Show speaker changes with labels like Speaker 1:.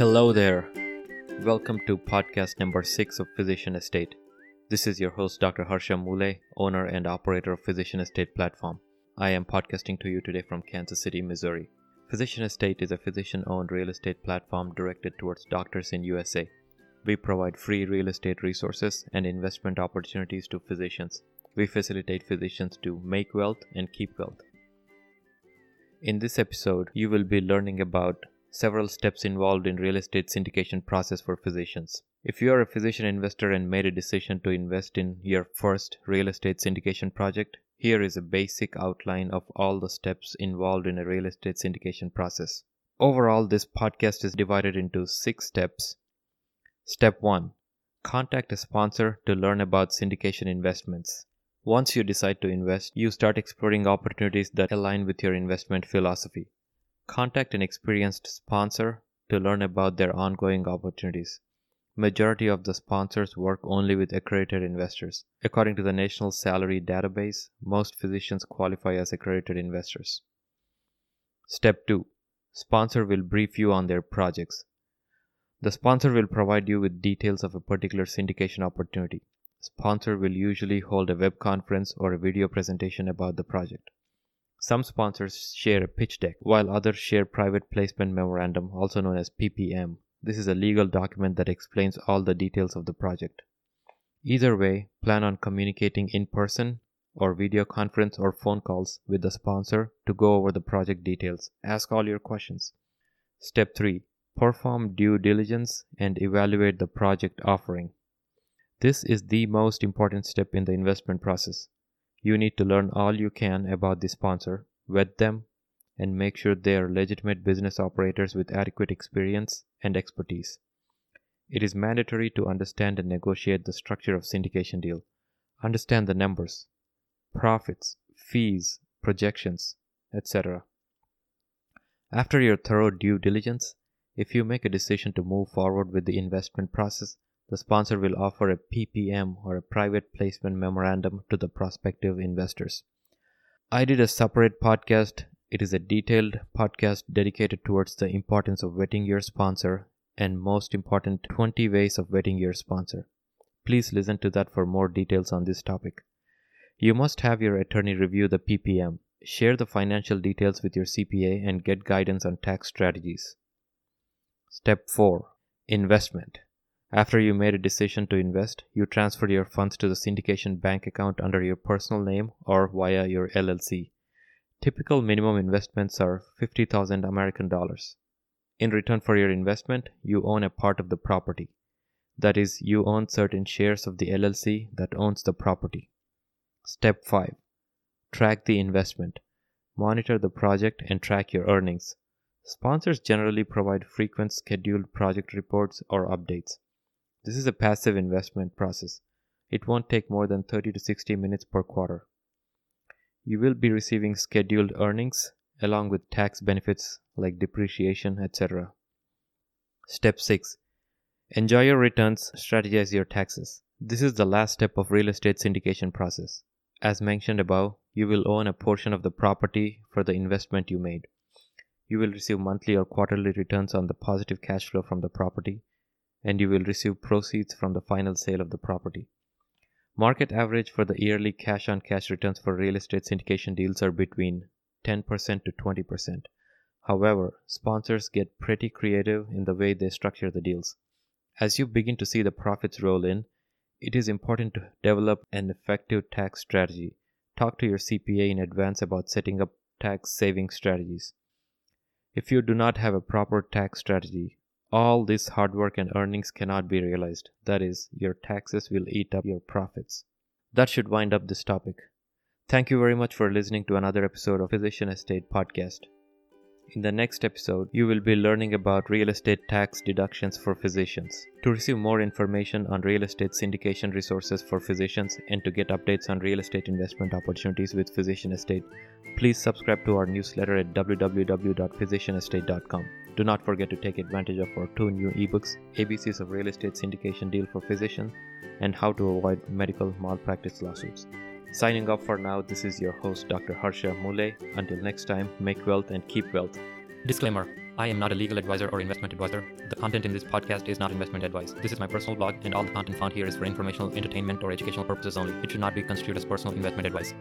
Speaker 1: Hello there. Welcome to podcast number 6 of Physician Estate. This is your host Dr. Harsha Moole, owner and operator of Physician Estate platform. I am podcasting to you today from Kansas City, Missouri. Physician Estate is a physician-owned real estate platform directed towards doctors in USA. We provide free real estate resources and investment opportunities to physicians. We facilitate physicians to make wealth and keep wealth. In this episode, you will be learning about several steps involved in real estate syndication process for physicians. If you are a physician investor and made a decision to invest in your first real estate syndication project, here is a basic outline of all the steps involved in a real estate syndication process. Overall, this podcast is divided into 6 steps. Step 1. Contact a sponsor to learn about syndication investments. Once you decide to invest, you start exploring opportunities that align with your investment philosophy. Contact an experienced sponsor to learn about their ongoing opportunities. Majority of the sponsors work only with accredited investors. According to the National Salary Database, most physicians qualify as accredited investors. Step 2. Sponsor will brief you on their projects. The sponsor will provide you with details of a particular syndication opportunity. Sponsor will usually hold a web conference or a video presentation about the project. Some sponsors share a pitch deck, while others share private placement memorandum, also known as PPM. This is a legal document that explains all the details of the project. Either way, plan on communicating in person or video conference or phone calls with the sponsor to go over the project details. Ask all your questions. Step 3. Perform due diligence and evaluate the project offering. This is the most important step in the investment process. You need to learn all you can about the sponsor, vet them, and make sure they are legitimate business operators with adequate experience and expertise. It is mandatory to understand and negotiate the structure of syndication deal. Understand the numbers, profits, fees, projections, etc. After your thorough due diligence, if you make a decision to move forward with the investment process, the sponsor will offer a PPM or a private placement memorandum to the prospective investors. I did a separate podcast. It is a detailed podcast dedicated towards the importance of vetting your sponsor and most important 20 ways of vetting your sponsor. Please listen to that for more details on this topic. You must have your attorney review the PPM, share the financial details with your CPA, and get guidance on tax strategies. Step 4 Investment. After you made a decision to invest, you transfer your funds to the syndication bank account under your personal name or via your LLC. Typical minimum investments are 50,000 American dollars. In return for your investment, you own a part of the property. That is, you own certain shares of the LLC that owns the property. Step 5. Track the investment. Monitor the project and track your earnings. Sponsors generally provide frequent scheduled project reports or updates. This is a passive investment process. It won't take more than 30 to 60 minutes per quarter. You will be receiving scheduled earnings along with tax benefits like depreciation, etc. Step 6. Enjoy your returns, strategize your taxes. This is the last step of real estate syndication process. As mentioned above, you will own a portion of the property for the investment you made. You will receive monthly or quarterly returns on the positive cash flow from the property and you will receive proceeds from the final sale of the property. Market average for the yearly cash on cash returns for real estate syndication deals are between 10% to 20%. However, sponsors get pretty creative in the way they structure the deals. As you begin to see the profits roll in, it is important to develop an effective tax strategy. Talk to your CPA in advance about setting up tax saving strategies. If you do not have a proper tax strategy, all this hard work and earnings cannot be realized. That is, your taxes will eat up your profits. That should wind up this topic. Thank you very much for listening to another episode of Physician Estate Podcast. In the next episode, you will be learning about real estate tax deductions for physicians. To receive more information on real estate syndication resources for physicians and to get updates on real estate investment opportunities with Physician Estate, please subscribe to our newsletter at www.physicianestate.com. Do not forget to take advantage of our two new ebooks ABCs of Real Estate Syndication Deal for Physicians and How to Avoid Medical Malpractice Lawsuits. Signing off for now, this is your host, Dr. Harsha Moole. Until next time, make wealth and keep wealth.
Speaker 2: Disclaimer
Speaker 1: I am not a legal advisor or investment advisor. The content in this podcast is not investment advice. This is my personal blog, and all the content found here is for informational, entertainment, or educational purposes only. It should not be construed as personal investment advice.